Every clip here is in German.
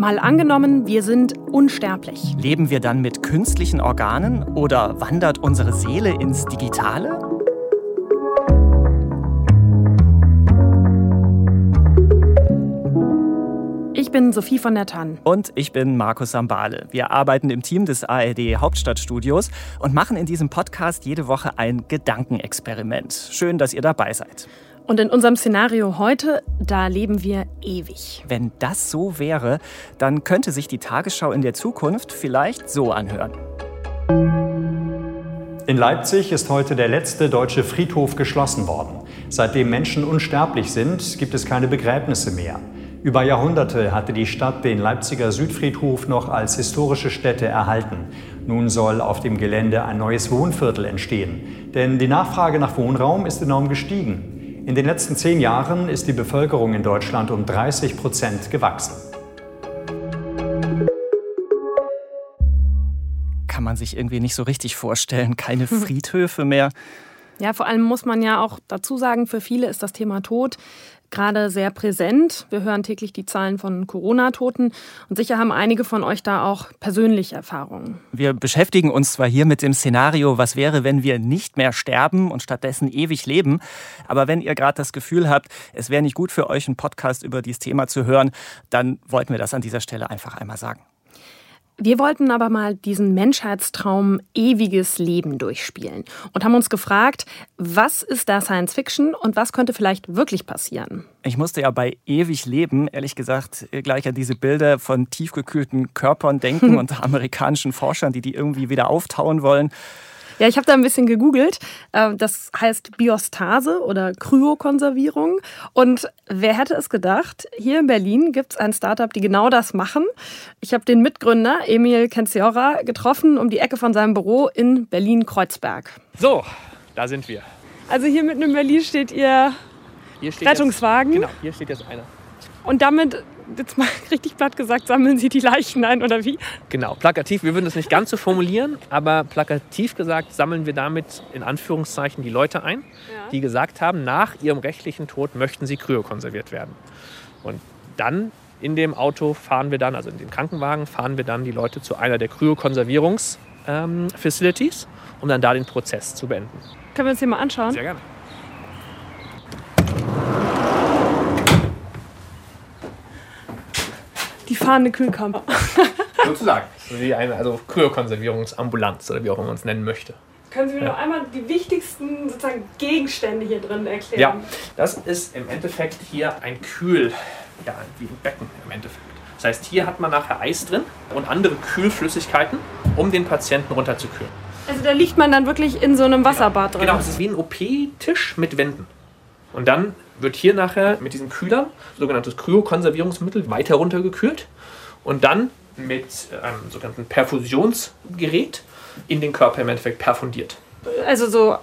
Mal angenommen, wir sind unsterblich. Leben wir dann mit künstlichen Organen oder wandert unsere Seele ins Digitale? Ich bin Sophie von der Tann. Und ich bin Markus Sambale. Wir arbeiten im Team des ARD Hauptstadtstudios und machen in diesem Podcast jede Woche ein Gedankenexperiment. Schön, dass ihr dabei seid. Und in unserem Szenario heute, da leben wir ewig. Wenn das so wäre, dann könnte sich die Tagesschau in der Zukunft vielleicht so anhören. In Leipzig ist heute der letzte deutsche Friedhof geschlossen worden. Seitdem Menschen unsterblich sind, gibt es keine Begräbnisse mehr. Über Jahrhunderte hatte die Stadt den Leipziger Südfriedhof noch als historische Stätte erhalten. Nun soll auf dem Gelände ein neues Wohnviertel entstehen. Denn die Nachfrage nach Wohnraum ist enorm gestiegen. In den letzten zehn Jahren ist die Bevölkerung in Deutschland um 30 Prozent gewachsen. Kann man sich irgendwie nicht so richtig vorstellen. Keine Friedhöfe mehr. Ja, vor allem muss man ja auch dazu sagen, für viele ist das Thema Tod gerade sehr präsent. Wir hören täglich die Zahlen von Corona-Toten und sicher haben einige von euch da auch persönliche Erfahrungen. Wir beschäftigen uns zwar hier mit dem Szenario, was wäre, wenn wir nicht mehr sterben und stattdessen ewig leben, aber wenn ihr gerade das Gefühl habt, es wäre nicht gut für euch, einen Podcast über dieses Thema zu hören, dann wollten wir das an dieser Stelle einfach einmal sagen. Wir wollten aber mal diesen Menschheitstraum ewiges Leben durchspielen und haben uns gefragt, was ist da Science Fiction und was könnte vielleicht wirklich passieren? Ich musste ja bei ewig Leben, ehrlich gesagt, gleich an diese Bilder von tiefgekühlten Körpern denken und amerikanischen Forschern, die die irgendwie wieder auftauen wollen. Ja, ich habe da ein bisschen gegoogelt. Äh, das heißt Biostase oder Kryokonservierung. Und wer hätte es gedacht, hier in Berlin gibt es ein Startup, die genau das machen. Ich habe den Mitgründer Emil Kenziora getroffen um die Ecke von seinem Büro in Berlin-Kreuzberg. So, da sind wir. Also hier mitten in Berlin steht Ihr Steht Rettungswagen. Jetzt, genau, hier steht jetzt einer. Und damit, jetzt mal richtig platt gesagt, sammeln Sie die Leichen ein oder wie? Genau, plakativ, wir würden das nicht ganz so formulieren, aber plakativ gesagt sammeln wir damit in Anführungszeichen die Leute ein, Ja. die gesagt haben, nach ihrem rechtlichen Tod möchten sie kryokonserviert werden. Und dann in dem Auto fahren wir dann, also in dem Krankenwagen, fahren wir dann die Leute zu einer der Kryokonservierungs-Facilities, um dann da den Prozess zu beenden. Können wir uns hier mal anschauen? Sehr gerne. Fahrende Kühlkammer. Sozusagen. Also wie eine also Kryokonservierungsambulanz oder wie auch immer man es nennen möchte. Können Sie mir Ja. noch einmal die wichtigsten sozusagen Gegenstände hier drin erklären? Ja, das ist im Endeffekt hier ein Kühl, ja, wie ein Becken im Endeffekt. Das heißt, hier hat man nachher Eis drin und andere Kühlflüssigkeiten, um den Patienten runterzukühlen. Also da liegt man dann wirklich in so einem Wasserbad drin. Genau, es ist wie ein OP-Tisch mit Wänden. Und dann wird hier nachher mit diesen Kühlern, sogenanntes Kryokonservierungsmittel, weiter runtergekühlt und dann mit einem sogenannten Perfusionsgerät in den Körper im Endeffekt perfundiert. Also so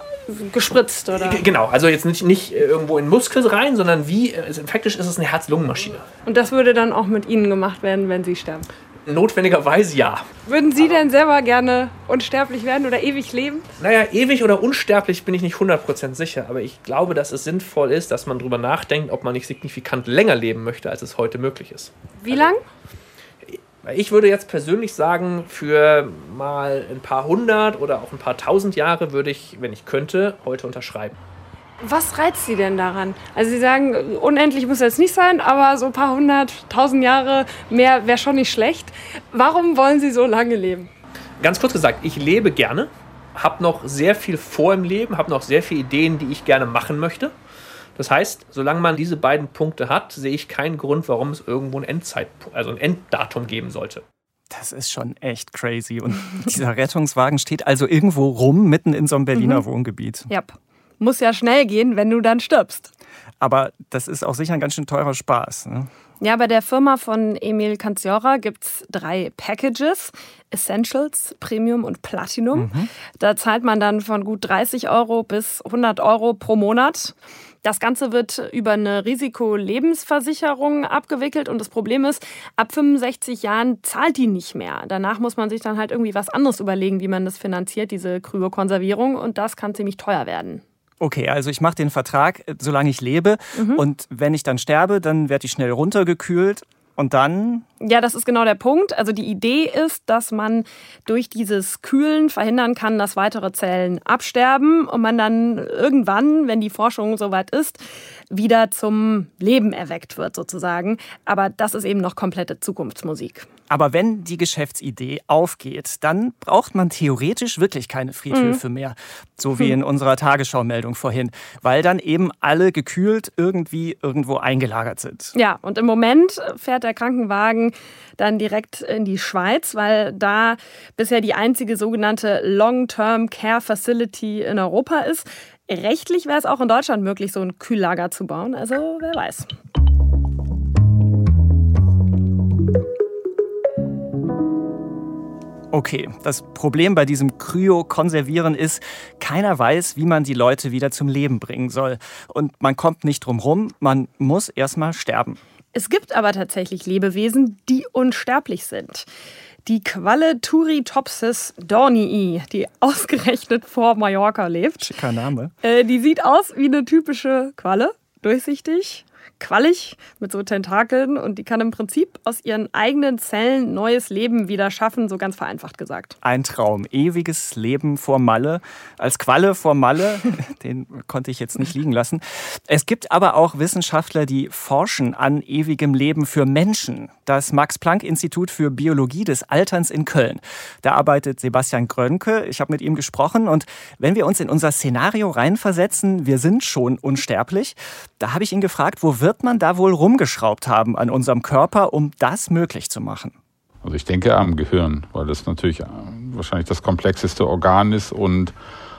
gespritzt, oder? Genau, also jetzt nicht, nicht äh, irgendwo in Muskel rein, sondern wie, äh, also faktisch ist es eine Herz-Lungen-Maschine. Und das würde dann auch mit Ihnen gemacht werden, wenn Sie sterben. Notwendigerweise ja. Würden Sie denn selber gerne unsterblich werden oder ewig leben? Naja, ewig oder unsterblich bin ich nicht 100% sicher, aber ich glaube, dass es sinnvoll ist, dass man darüber nachdenkt, ob man nicht signifikant länger leben möchte, als es heute möglich ist. Wie lang? Weil Ich würde jetzt persönlich sagen, für mal ein paar hundert oder auch ein paar tausend Jahre würde ich, wenn ich könnte, heute unterschreiben. Was reizt Sie denn daran? Also Sie sagen, unendlich muss jetzt nicht sein, aber so ein paar hundert, tausend Jahre mehr wäre schon nicht schlecht. Warum wollen Sie so lange leben? Ganz kurz gesagt, ich lebe gerne, habe noch sehr viel vor im Leben, habe noch sehr viele Ideen, die ich gerne machen möchte. Das heißt, solange man diese beiden Punkte hat, sehe ich keinen Grund, warum es irgendwo ein Endzeit, also ein Enddatum geben sollte. Das ist schon echt crazy. Und dieser Rettungswagen steht also irgendwo rum, mitten in so einem Berliner Wohngebiet. Ja, muss ja schnell gehen, wenn du dann stirbst. Aber das ist auch sicher ein ganz schön teurer Spaß. Ne? Ja, bei der Firma von Emil Canziora gibt es drei Packages: Essentials, Premium und Platinum. Da zahlt man dann von gut 30 Euro bis 100 Euro pro Monat. Das Ganze wird über eine Risikolebensversicherung abgewickelt und das Problem ist, ab 65 Jahren zahlt die nicht mehr. Danach muss man sich dann halt irgendwie was anderes überlegen, wie man das finanziert, diese Kryokonservierung und das kann ziemlich teuer werden. Okay, also ich mache den Vertrag, äh, solange ich lebe. Und wenn ich dann sterbe, dann werde ich schnell runtergekühlt. Und dann Ja, das ist genau der Punkt. Also die Idee ist, dass man durch dieses Kühlen verhindern kann, dass weitere Zellen absterben und man dann irgendwann, wenn die Forschung soweit ist, wieder zum Leben erweckt wird sozusagen. Aber das ist eben noch komplette Zukunftsmusik. Aber wenn die Geschäftsidee aufgeht, dann braucht man theoretisch wirklich keine Friedhöfe mhm. mehr, so wie hm. in unserer Tagesschau-Meldung vorhin, weil dann eben alle gekühlt irgendwie irgendwo eingelagert sind. Ja, und im Moment fährt der Krankenwagen dann direkt in die Schweiz, weil da bisher die einzige sogenannte Long-Term Care Facility in Europa ist. Rechtlich wäre es auch in Deutschland möglich, so ein Kühllager zu bauen. Also wer weiß. Okay, das Problem bei diesem Kryo-Konservieren ist, keiner weiß, wie man die Leute wieder zum Leben bringen soll. Und man kommt nicht drum rum, man muss erstmal sterben. Es gibt aber tatsächlich Lebewesen, die unsterblich sind. Die Qualle Turritopsis dornii, die ausgerechnet vor Mallorca lebt. Schicker Name. Äh, die sieht aus wie eine typische Qualle, durchsichtig, quallig mit so Tentakeln und die kann im Prinzip aus ihren eigenen Zellen neues Leben wieder schaffen, so ganz vereinfacht gesagt. Ein Traum, ewiges Leben vor Malle, als Qualle vor Malle, den konnte ich jetzt nicht liegen lassen. Es gibt aber auch Wissenschaftler, die forschen an ewigem Leben für Menschen. Das Max-Planck-Institut für Biologie des Alterns in Köln. Da arbeitet Sebastian Grönke. Ich habe mit ihm gesprochen und wenn wir uns in unser Szenario reinversetzen, wir sind schon unsterblich, da habe ich ihn gefragt, wo wird man da wohl rumgeschraubt haben an unserem Körper, um das möglich zu machen? Also ich denke am Gehirn, weil das natürlich äh, wahrscheinlich das komplexeste Organ ist und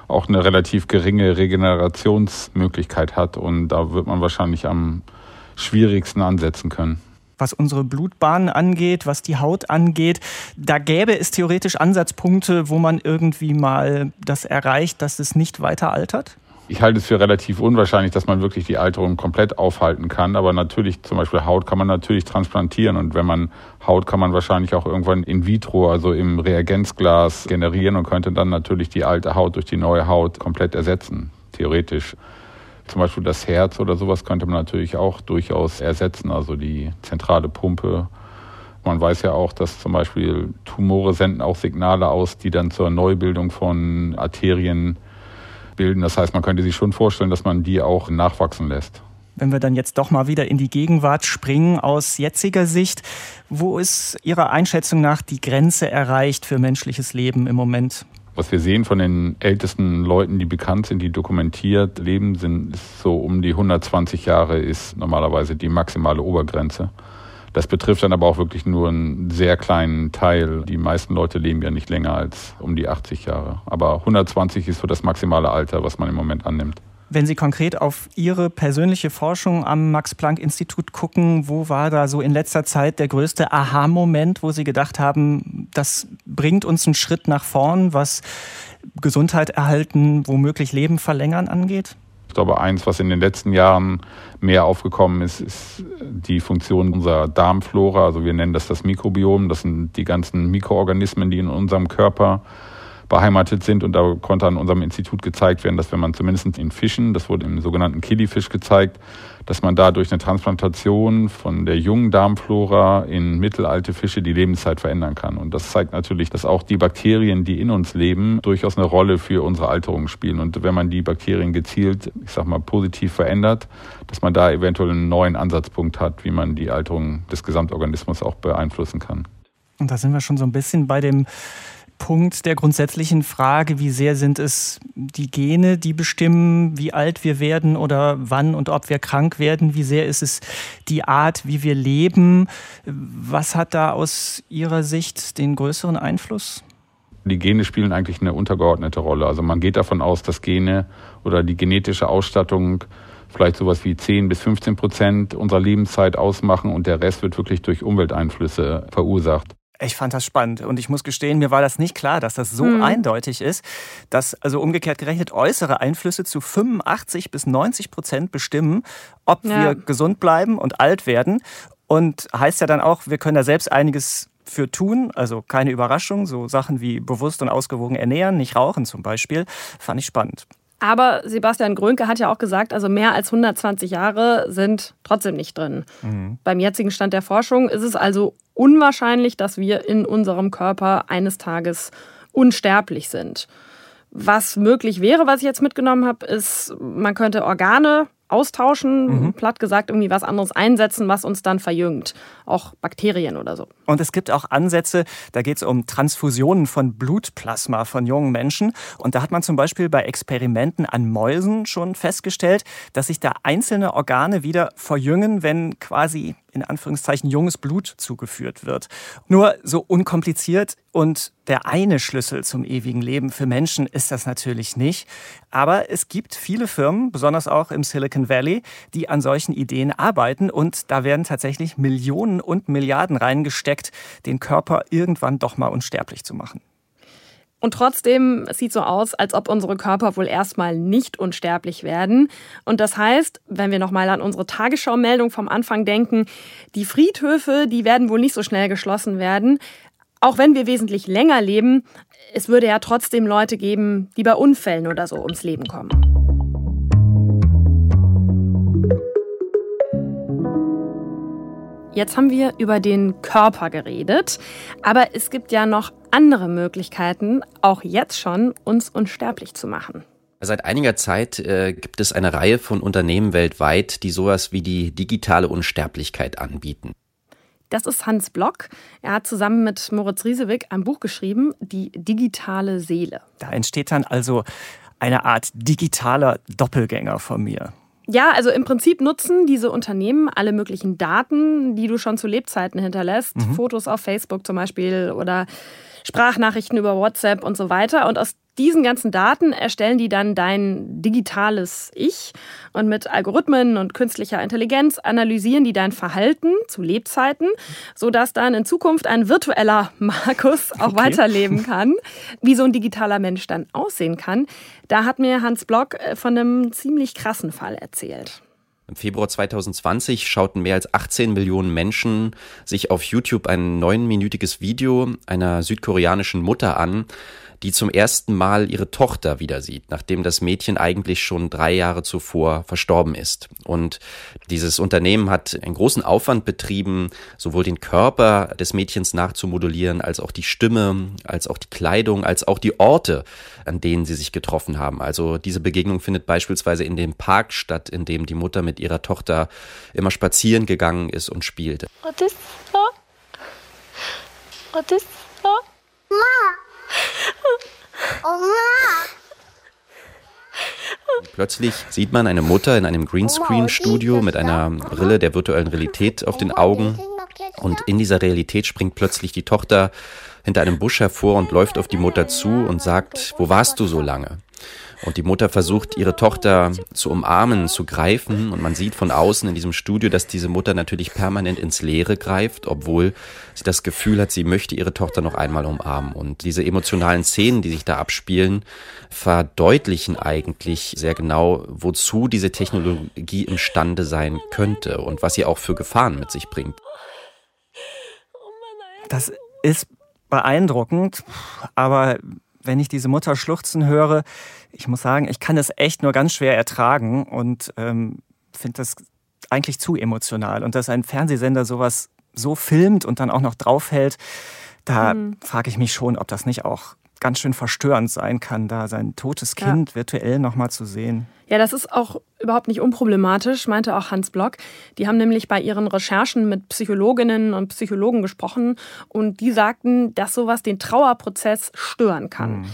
auch eine relativ geringe Regenerationsmöglichkeit hat. Und da wird man wahrscheinlich am schwierigsten ansetzen können was unsere Blutbahnen angeht, was die Haut angeht. Da gäbe es theoretisch Ansatzpunkte, wo man irgendwie mal das erreicht, dass es nicht weiter altert? Ich halte es für relativ unwahrscheinlich, dass man wirklich die Alterung komplett aufhalten kann. Aber natürlich, zum Beispiel Haut kann man natürlich transplantieren. Und wenn man Haut kann man wahrscheinlich auch irgendwann in vitro, also im Reagenzglas generieren und könnte dann natürlich die alte Haut durch die neue Haut komplett ersetzen, theoretisch. Zum Beispiel das Herz oder sowas könnte man natürlich auch durchaus ersetzen, also die zentrale Pumpe. Man weiß ja auch, dass zum Beispiel Tumore senden auch Signale aus, die dann zur Neubildung von Arterien bilden. Das heißt, man könnte sich schon vorstellen, dass man die auch nachwachsen lässt. Wenn wir dann jetzt doch mal wieder in die Gegenwart springen, aus jetziger Sicht, wo ist Ihrer Einschätzung nach die Grenze erreicht für menschliches Leben im Moment? Was wir sehen von den ältesten Leuten, die bekannt sind, die dokumentiert leben, sind so um die 120 Jahre ist normalerweise die maximale Obergrenze. Das betrifft dann aber auch wirklich nur einen sehr kleinen Teil. Die meisten Leute leben ja nicht länger als um die 80 Jahre. Aber 120 ist so das maximale Alter, was man im Moment annimmt. Wenn Sie konkret auf Ihre persönliche Forschung am Max-Planck-Institut gucken, wo war da so in letzter Zeit der größte Aha-Moment, wo Sie gedacht haben, das bringt uns einen Schritt nach vorn, was Gesundheit erhalten, womöglich Leben verlängern angeht? Ich glaube, eins, was in den letzten Jahren mehr aufgekommen ist, ist die Funktion unserer Darmflora. Also wir nennen das das Mikrobiom. Das sind die ganzen Mikroorganismen, die in unserem Körper beheimatet sind. Und da konnte an unserem Institut gezeigt werden, dass wenn man zumindest in Fischen, das wurde im sogenannten Killifisch gezeigt, dass man da durch eine Transplantation von der jungen Darmflora in mittelalte Fische die Lebenszeit verändern kann. Und das zeigt natürlich, dass auch die Bakterien, die in uns leben, durchaus eine Rolle für unsere Alterung spielen. Und wenn man die Bakterien gezielt, ich sag mal, positiv verändert, dass man da eventuell einen neuen Ansatzpunkt hat, wie man die Alterung des Gesamtorganismus auch beeinflussen kann. Und da sind wir schon so ein bisschen bei dem Punkt der grundsätzlichen Frage, wie sehr sind es die Gene, die bestimmen, wie alt wir werden oder wann und ob wir krank werden, wie sehr ist es die Art, wie wir leben. Was hat da aus Ihrer Sicht den größeren Einfluss? Die Gene spielen eigentlich eine untergeordnete Rolle. Also man geht davon aus, dass Gene oder die genetische Ausstattung vielleicht sowas wie 10 bis 15 Prozent unserer Lebenszeit ausmachen und der Rest wird wirklich durch Umwelteinflüsse verursacht. Ich fand das spannend und ich muss gestehen, mir war das nicht klar, dass das so hm. eindeutig ist, dass also umgekehrt gerechnet äußere Einflüsse zu 85 bis 90 Prozent bestimmen, ob ja. wir gesund bleiben und alt werden. Und heißt ja dann auch, wir können da selbst einiges für tun, also keine Überraschung, so Sachen wie bewusst und ausgewogen ernähren, nicht rauchen zum Beispiel, fand ich spannend. Aber Sebastian Grönke hat ja auch gesagt, also mehr als 120 Jahre sind trotzdem nicht drin. Mhm. Beim jetzigen Stand der Forschung ist es also unwahrscheinlich, dass wir in unserem Körper eines Tages unsterblich sind. Was möglich wäre, was ich jetzt mitgenommen habe, ist, man könnte Organe austauschen, mhm. platt gesagt irgendwie was anderes einsetzen, was uns dann verjüngt. Auch Bakterien oder so. Und es gibt auch Ansätze, da geht es um Transfusionen von Blutplasma von jungen Menschen. Und da hat man zum Beispiel bei Experimenten an Mäusen schon festgestellt, dass sich da einzelne Organe wieder verjüngen, wenn quasi in Anführungszeichen junges Blut zugeführt wird. Nur so unkompliziert und der eine Schlüssel zum ewigen Leben für Menschen ist das natürlich nicht. Aber es gibt viele Firmen, besonders auch im Silicon Valley, die an solchen Ideen arbeiten und da werden tatsächlich Millionen und Milliarden reingesteckt, den Körper irgendwann doch mal unsterblich zu machen. Und trotzdem sieht so aus, als ob unsere Körper wohl erstmal nicht unsterblich werden. Und das heißt, wenn wir nochmal an unsere Tagesschau-Meldung vom Anfang denken, die Friedhöfe, die werden wohl nicht so schnell geschlossen werden. Auch wenn wir wesentlich länger leben, es würde ja trotzdem Leute geben, die bei Unfällen oder so ums Leben kommen. Jetzt haben wir über den Körper geredet, aber es gibt ja noch andere Möglichkeiten, auch jetzt schon uns unsterblich zu machen. Seit einiger Zeit äh, gibt es eine Reihe von Unternehmen weltweit, die sowas wie die digitale Unsterblichkeit anbieten. Das ist Hans Block. Er hat zusammen mit Moritz Riesewig ein Buch geschrieben, Die digitale Seele. Da entsteht dann also eine Art digitaler Doppelgänger von mir. Ja, also im Prinzip nutzen diese Unternehmen alle möglichen Daten, die du schon zu Lebzeiten hinterlässt. Mhm. Fotos auf Facebook zum Beispiel oder Sprachnachrichten über WhatsApp und so weiter. Und aus diesen ganzen Daten erstellen die dann dein digitales Ich und mit Algorithmen und künstlicher Intelligenz analysieren die dein Verhalten zu Lebzeiten, sodass dann in Zukunft ein virtueller Markus auch okay. weiterleben kann. Wie so ein digitaler Mensch dann aussehen kann, da hat mir Hans Block äh, von einem ziemlich krassen Fall erzählt. Im Februar 2020 schauten mehr als 18 Millionen Menschen sich auf YouTube ein neunminütiges Video einer südkoreanischen Mutter an, die zum ersten Mal ihre Tochter wieder sieht, nachdem das Mädchen eigentlich schon drei Jahre zuvor verstorben ist. Und dieses Unternehmen hat einen großen Aufwand betrieben, sowohl den Körper des Mädchens nachzumodulieren, als auch die Stimme, als auch die Kleidung, als auch die Orte, an denen sie sich getroffen haben. Also diese Begegnung findet beispielsweise in dem Park statt, in dem die Mutter mit ihrer Tochter immer spazieren gegangen ist und spielte. What is, oh? What is, oh? 어? Plötzlich sieht man eine Mutter in einem Greenscreen-Studio mit einer Brille der virtuellen Realität auf den Augen. Und in dieser Realität springt plötzlich die Tochter hinter einem Busch hervor und läuft auf die Mutter zu und sagt, wo warst du so lange? Und die Mutter versucht, ihre Tochter zu umarmen, zu greifen. Und man sieht von außen in diesem Studio, dass diese Mutter natürlich permanent ins Leere greift, obwohl sie das Gefühl hat, sie möchte ihre Tochter noch einmal umarmen. Und diese emotionalen Szenen, die sich da abspielen, verdeutlichen eigentlich sehr genau, wozu diese Technologie imstande sein könnte und was sie auch für Gefahren mit sich bringt. Das ist beeindruckend, aber wenn ich diese Mutter schluchzen höre, ich muss sagen, ich kann es echt nur ganz schwer ertragen und ähm, finde das eigentlich zu emotional. Und dass ein Fernsehsender sowas so filmt und dann auch noch draufhält, da mhm. frage ich mich schon, ob das nicht auch ganz schön verstörend sein kann, da sein totes Kind ja. virtuell nochmal zu sehen. Ja, das ist auch überhaupt nicht unproblematisch, meinte auch Hans Block. Die haben nämlich bei ihren Recherchen mit Psychologinnen und Psychologen gesprochen und die sagten, dass sowas den Trauerprozess stören kann. Mhm.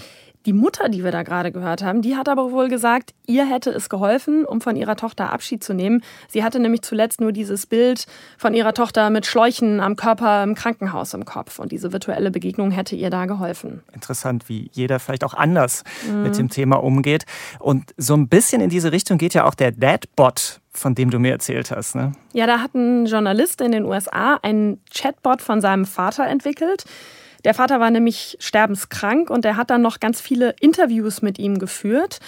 Die Mutter, die wir da gerade gehört haben, die hat aber wohl gesagt, ihr hätte es geholfen, um von ihrer Tochter Abschied zu nehmen. Sie hatte nämlich zuletzt nur dieses Bild von ihrer Tochter mit Schläuchen am Körper im Krankenhaus im Kopf. Und diese virtuelle Begegnung hätte ihr da geholfen. Interessant, wie jeder vielleicht auch anders mhm. mit dem Thema umgeht. Und so ein bisschen in diese Richtung geht ja auch der Dadbot von dem du mir erzählt hast. Ne? Ja, da hat ein Journalist in den USA einen Chatbot von seinem Vater entwickelt. Der Vater war nämlich sterbenskrank und er hat dann noch ganz viele Interviews mit ihm geführt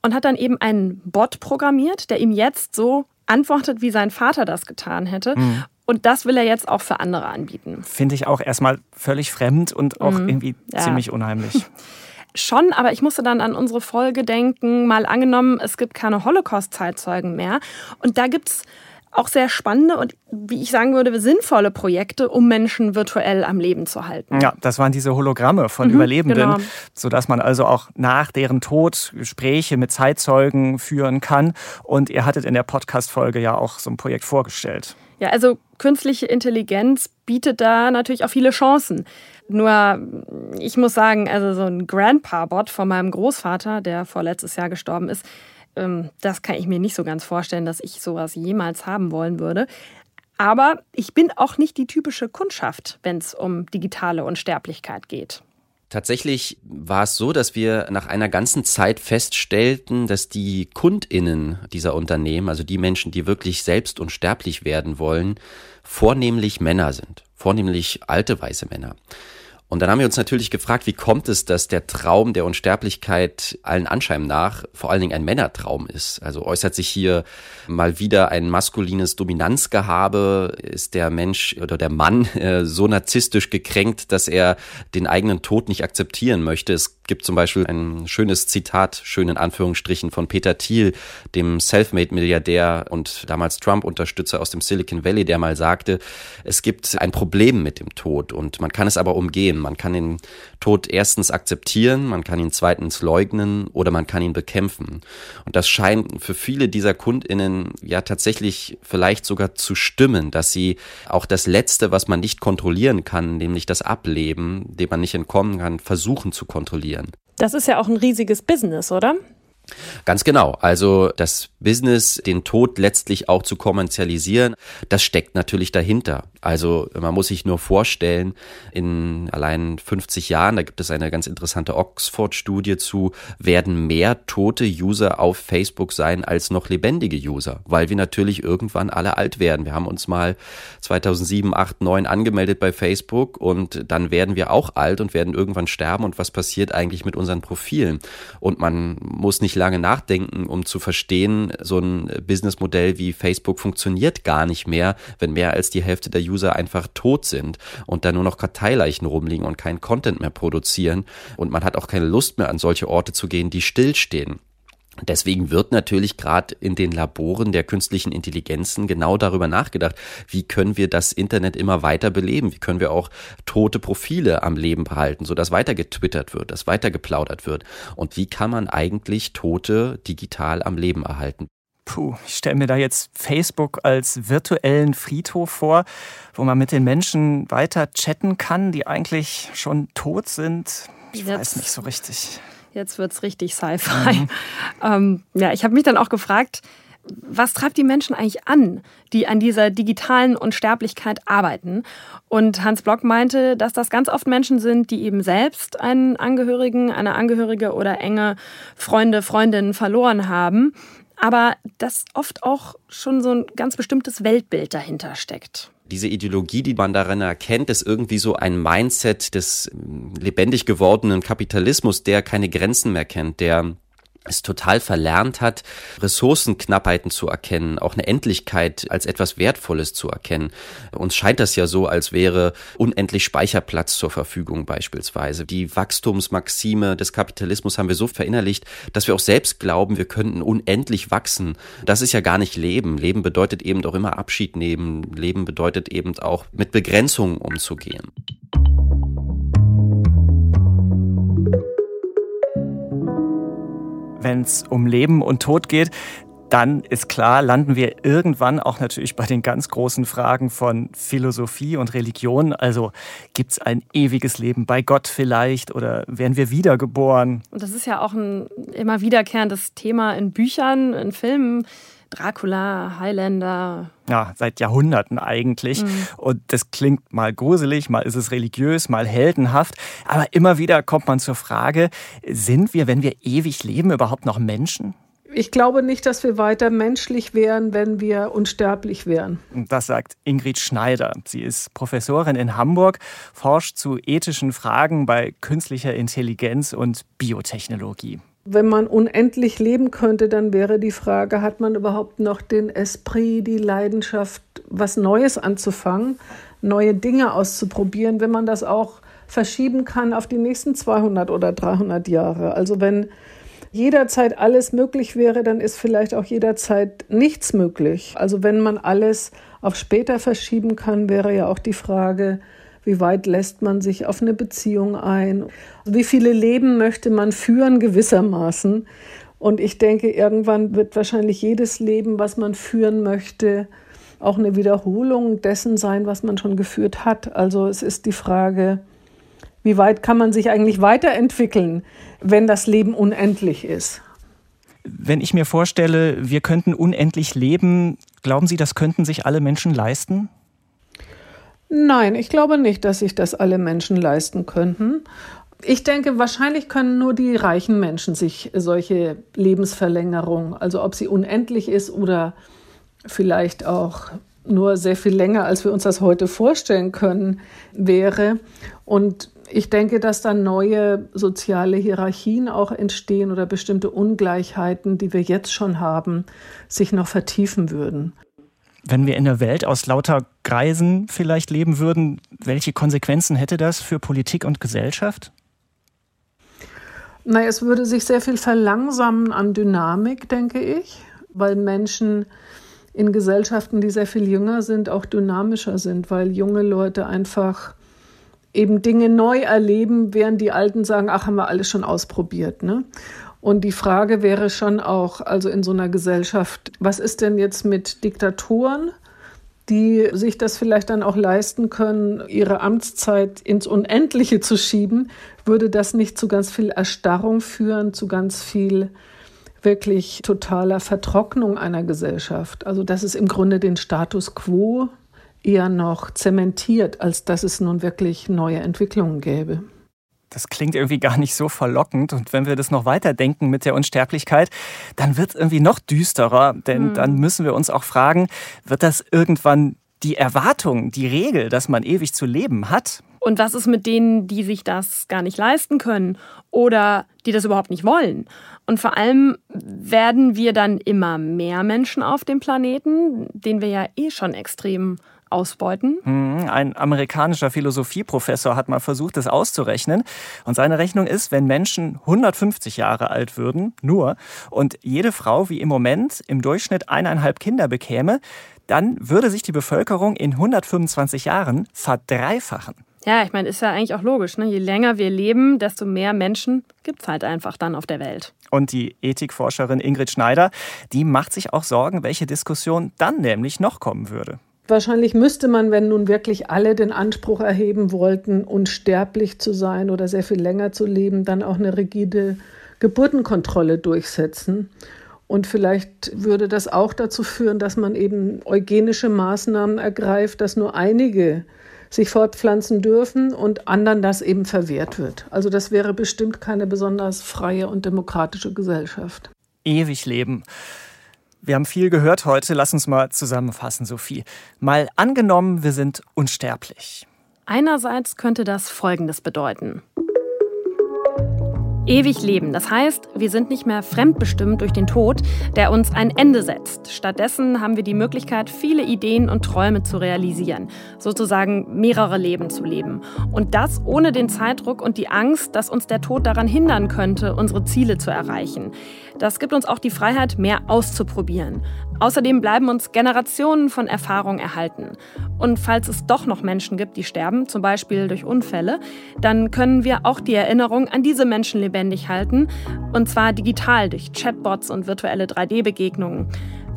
und hat dann eben einen Bot programmiert, der ihm jetzt so antwortet, wie sein Vater das getan hätte. Mhm. Und das will er jetzt auch für andere anbieten. Finde ich auch erstmal völlig fremd und auch mhm. irgendwie ja. ziemlich unheimlich. Schon, aber ich musste dann an unsere Folge denken, mal angenommen, es gibt keine Holocaust-Zeitzeugen mehr. Und da gibt es auch sehr spannende und, wie ich sagen würde, sinnvolle Projekte, um Menschen virtuell am Leben zu halten. Ja, das waren diese Hologramme von mhm, Überlebenden, genau. sodass man also auch nach deren Tod Gespräche mit Zeitzeugen führen kann. Und ihr hattet in der Podcast-Folge ja auch so ein Projekt vorgestellt. Ja, also künstliche Intelligenz bietet da natürlich auch viele Chancen. Nur, ich muss sagen, also so ein Grandpa-Bot von meinem Großvater, der vorletztes Jahr gestorben ist, ähm, das kann ich mir nicht so ganz vorstellen, dass ich sowas jemals haben wollen würde. Aber ich bin auch nicht die typische Kundschaft, wenn es um digitale Unsterblichkeit geht. Tatsächlich war es so, dass wir nach einer ganzen Zeit feststellten, dass die Kundinnen dieser Unternehmen, also die Menschen, die wirklich selbst unsterblich werden wollen, vornehmlich Männer sind, vornehmlich alte weiße Männer. Und dann haben wir uns natürlich gefragt, wie kommt es, dass der Traum der Unsterblichkeit allen Anschein nach vor allen Dingen ein Männertraum ist? Also äußert sich hier mal wieder ein maskulines Dominanzgehabe? Ist der Mensch oder der Mann äh, so narzisstisch gekränkt, dass er den eigenen Tod nicht akzeptieren möchte? Es gibt zum Beispiel ein schönes Zitat, schön in Anführungsstrichen, von Peter Thiel, dem Selfmade-Milliardär und damals Trump-Unterstützer aus dem Silicon Valley, der mal sagte, es gibt ein Problem mit dem Tod und man kann es aber umgehen. Man kann den Tod erstens akzeptieren, man kann ihn zweitens leugnen oder man kann ihn bekämpfen. Und das scheint für viele dieser KundInnen ja tatsächlich vielleicht sogar zu stimmen, dass sie auch das Letzte, was man nicht kontrollieren kann, nämlich das Ableben, dem man nicht entkommen kann, versuchen zu kontrollieren. Das ist ja auch ein riesiges Business, oder? Ganz genau. Also das Business, den Tod letztlich auch zu kommerzialisieren, das steckt natürlich dahinter. Also man muss sich nur vorstellen, in allein 50 Jahren, da gibt es eine ganz interessante Oxford-Studie zu, werden mehr tote User auf Facebook sein als noch lebendige User, weil wir natürlich irgendwann alle alt werden. Wir haben uns mal 2007, 8, 9 angemeldet bei Facebook und dann werden wir auch alt und werden irgendwann sterben. Und was passiert eigentlich mit unseren Profilen? Und man muss nicht lange nachdenken, um zu verstehen, so ein Businessmodell wie Facebook funktioniert gar nicht mehr, wenn mehr als die Hälfte der User einfach tot sind und da nur noch Karteileichen rumliegen und keinen Content mehr produzieren. Und man hat auch keine Lust mehr an solche Orte zu gehen, die stillstehen. Deswegen wird natürlich gerade in den Laboren der künstlichen Intelligenzen genau darüber nachgedacht, wie können wir das Internet immer weiter beleben, wie können wir auch tote Profile am Leben behalten, sodass weiter getwittert wird, dass weiter geplaudert wird und wie kann man eigentlich Tote digital am Leben erhalten. Puh, ich stelle mir da jetzt Facebook als virtuellen Friedhof vor, wo man mit den Menschen weiter chatten kann, die eigentlich schon tot sind. Ich weiß nicht so richtig. Jetzt wird es richtig Sci-Fi. Mhm. Ähm, ja, ich habe mich dann auch gefragt, was treibt die Menschen eigentlich an, die an dieser digitalen Unsterblichkeit arbeiten? Und Hans Block meinte, dass das ganz oft Menschen sind, die eben selbst einen Angehörigen, eine Angehörige oder enge Freunde, Freundinnen verloren haben, aber dass oft auch schon so ein ganz bestimmtes Weltbild dahinter steckt diese Ideologie, die man darin erkennt, ist irgendwie so ein Mindset des ähm, lebendig gewordenen Kapitalismus, der keine Grenzen mehr kennt, der es total verlernt hat, Ressourcenknappheiten zu erkennen, auch eine Endlichkeit als etwas Wertvolles zu erkennen. Uns scheint das ja so, als wäre unendlich Speicherplatz zur Verfügung beispielsweise. Die Wachstumsmaxime des Kapitalismus haben wir so verinnerlicht, dass wir auch selbst glauben, wir könnten unendlich wachsen. Das ist ja gar nicht Leben. Leben bedeutet eben auch immer Abschied nehmen. Leben bedeutet eben auch mit Begrenzungen umzugehen. Wenn es um Leben und Tod geht, dann ist klar, landen wir irgendwann auch natürlich bei den ganz großen Fragen von Philosophie und Religion. Also gibt es ein ewiges Leben bei Gott vielleicht oder werden wir wiedergeboren? Und das ist ja auch ein immer wiederkehrendes Thema in Büchern, in Filmen. Dracula, Highlander. Ja, seit Jahrhunderten eigentlich. Mhm. Und das klingt mal gruselig, mal ist es religiös, mal heldenhaft. Aber immer wieder kommt man zur Frage, sind wir, wenn wir ewig leben, überhaupt noch Menschen? Ich glaube nicht, dass wir weiter menschlich wären, wenn wir unsterblich wären. Das sagt Ingrid Schneider. Sie ist Professorin in Hamburg, forscht zu ethischen Fragen bei künstlicher Intelligenz und Biotechnologie. Wenn man unendlich leben könnte, dann wäre die Frage, hat man überhaupt noch den Esprit, die Leidenschaft, was Neues anzufangen, neue Dinge auszuprobieren, wenn man das auch verschieben kann auf die nächsten 200 oder 300 Jahre. Also wenn jederzeit alles möglich wäre, dann ist vielleicht auch jederzeit nichts möglich. Also wenn man alles auf später verschieben kann, wäre ja auch die Frage, wie weit lässt man sich auf eine Beziehung ein? Wie viele Leben möchte man führen gewissermaßen? Und ich denke, irgendwann wird wahrscheinlich jedes Leben, was man führen möchte, auch eine Wiederholung dessen sein, was man schon geführt hat. Also es ist die Frage, wie weit kann man sich eigentlich weiterentwickeln, wenn das Leben unendlich ist? Wenn ich mir vorstelle, wir könnten unendlich leben, glauben Sie, das könnten sich alle Menschen leisten? Nein, ich glaube nicht, dass sich das alle Menschen leisten könnten. Ich denke, wahrscheinlich können nur die reichen Menschen sich solche Lebensverlängerung, also ob sie unendlich ist oder vielleicht auch nur sehr viel länger, als wir uns das heute vorstellen können, wäre. Und ich denke, dass dann neue soziale Hierarchien auch entstehen oder bestimmte Ungleichheiten, die wir jetzt schon haben, sich noch vertiefen würden. Wenn wir in einer Welt aus lauter Greisen vielleicht leben würden, welche Konsequenzen hätte das für Politik und Gesellschaft? Na, es würde sich sehr viel verlangsamen an Dynamik, denke ich, weil Menschen in Gesellschaften, die sehr viel jünger sind, auch dynamischer sind, weil junge Leute einfach eben Dinge neu erleben, während die Alten sagen, ach, haben wir alles schon ausprobiert. Ne? Und die Frage wäre schon auch, also in so einer Gesellschaft, was ist denn jetzt mit Diktatoren, die sich das vielleicht dann auch leisten können, ihre Amtszeit ins Unendliche zu schieben? Würde das nicht zu ganz viel Erstarrung führen, zu ganz viel wirklich totaler Vertrocknung einer Gesellschaft? Also, dass es im Grunde den Status quo eher noch zementiert, als dass es nun wirklich neue Entwicklungen gäbe. Das klingt irgendwie gar nicht so verlockend. Und wenn wir das noch weiterdenken mit der Unsterblichkeit, dann wird es irgendwie noch düsterer. Denn mhm. dann müssen wir uns auch fragen, wird das irgendwann die Erwartung, die Regel, dass man ewig zu leben hat? Und was ist mit denen, die sich das gar nicht leisten können oder die das überhaupt nicht wollen? Und vor allem werden wir dann immer mehr Menschen auf dem Planeten, den wir ja eh schon extrem ausbeuten? Hm, ein amerikanischer Philosophieprofessor hat mal versucht, das auszurechnen. Und seine Rechnung ist, wenn Menschen 150 Jahre alt würden, nur, und jede Frau wie im Moment im Durchschnitt eineinhalb Kinder bekäme, dann würde sich die Bevölkerung in 125 Jahren verdreifachen. Ja, ich meine, ist ja eigentlich auch logisch. Ne? Je länger wir leben, desto mehr Menschen gibt es halt einfach dann auf der Welt. Und die Ethikforscherin Ingrid Schneider, die macht sich auch Sorgen, welche Diskussion dann nämlich noch kommen würde. Wahrscheinlich müsste man, wenn nun wirklich alle den Anspruch erheben wollten, unsterblich zu sein oder sehr viel länger zu leben, dann auch eine rigide Geburtenkontrolle durchsetzen. Und vielleicht würde das auch dazu führen, dass man eben eugenische Maßnahmen ergreift, dass nur einige sich fortpflanzen dürfen und anderen das eben verwehrt wird. Also das wäre bestimmt keine besonders freie und demokratische Gesellschaft. Ewig leben. Wir haben viel gehört heute. Lass uns mal zusammenfassen, Sophie. Mal angenommen, wir sind unsterblich. Einerseits könnte das Folgendes bedeuten. Ewig leben. Das heißt, wir sind nicht mehr fremdbestimmt durch den Tod, der uns ein Ende setzt. Stattdessen haben wir die Möglichkeit, viele Ideen und Träume zu realisieren, sozusagen mehrere Leben zu leben. Und das ohne den Zeitdruck und die Angst, dass uns der Tod daran hindern könnte, unsere Ziele zu erreichen. Das gibt uns auch die Freiheit, mehr auszuprobieren. Außerdem bleiben uns Generationen von Erfahrung erhalten. Und falls es doch noch Menschen gibt, die sterben, zum Beispiel durch Unfälle, dann können wir auch die Erinnerung an diese Menschen lebendig halten. Und zwar digital durch Chatbots und virtuelle 3D-Begegnungen.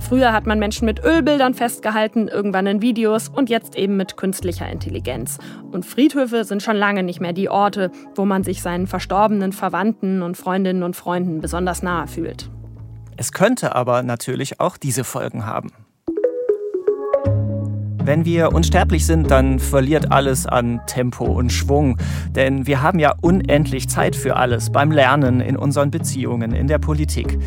Früher hat man Menschen mit Ölbildern festgehalten, irgendwann in Videos und jetzt eben mit künstlicher Intelligenz. Und Friedhöfe sind schon lange nicht mehr die Orte, wo man sich seinen verstorbenen Verwandten und Freundinnen und Freunden besonders nahe fühlt. Es könnte aber natürlich auch diese Folgen haben. Wenn wir unsterblich sind, dann verliert alles an Tempo und Schwung. Denn wir haben ja unendlich Zeit für alles, beim Lernen, in unseren Beziehungen, in der Politik.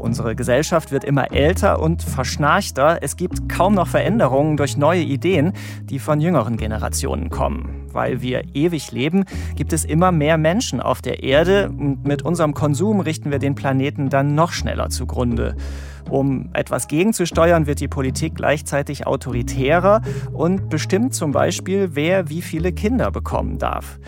Unsere Gesellschaft wird immer älter und verschnarchter. Es gibt kaum noch Veränderungen durch neue Ideen, die von jüngeren Generationen kommen. Weil wir ewig leben, gibt es immer mehr Menschen auf der Erde und mit unserem Konsum richten wir den Planeten dann noch schneller zugrunde. Um etwas gegenzusteuern, wird die Politik gleichzeitig autoritärer und bestimmt zum Beispiel, wer wie viele Kinder bekommen darf.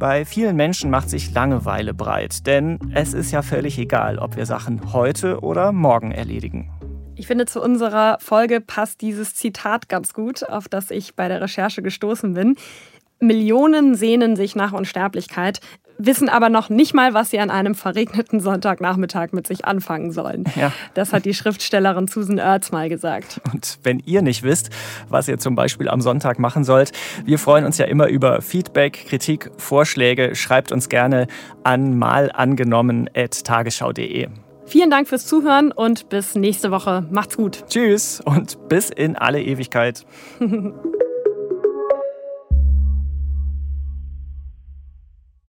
Bei vielen Menschen macht sich Langeweile breit, denn es ist ja völlig egal, ob wir Sachen heute oder morgen erledigen. Ich finde, zu unserer Folge passt dieses Zitat ganz gut, auf das ich bei der Recherche gestoßen bin. Millionen sehnen sich nach Unsterblichkeit, wissen aber noch nicht mal, was sie an einem verregneten Sonntagnachmittag mit sich anfangen sollen. Ja. Das hat die Schriftstellerin Susan Ertz mal gesagt. Und wenn ihr nicht wisst, was ihr zum Beispiel am Sonntag machen sollt, wir freuen uns ja immer über Feedback, Kritik, Vorschläge. Schreibt uns gerne an malangenommen.tagesschau.de. Vielen Dank fürs Zuhören und bis nächste Woche. Macht's gut. Tschüss und bis in alle Ewigkeit.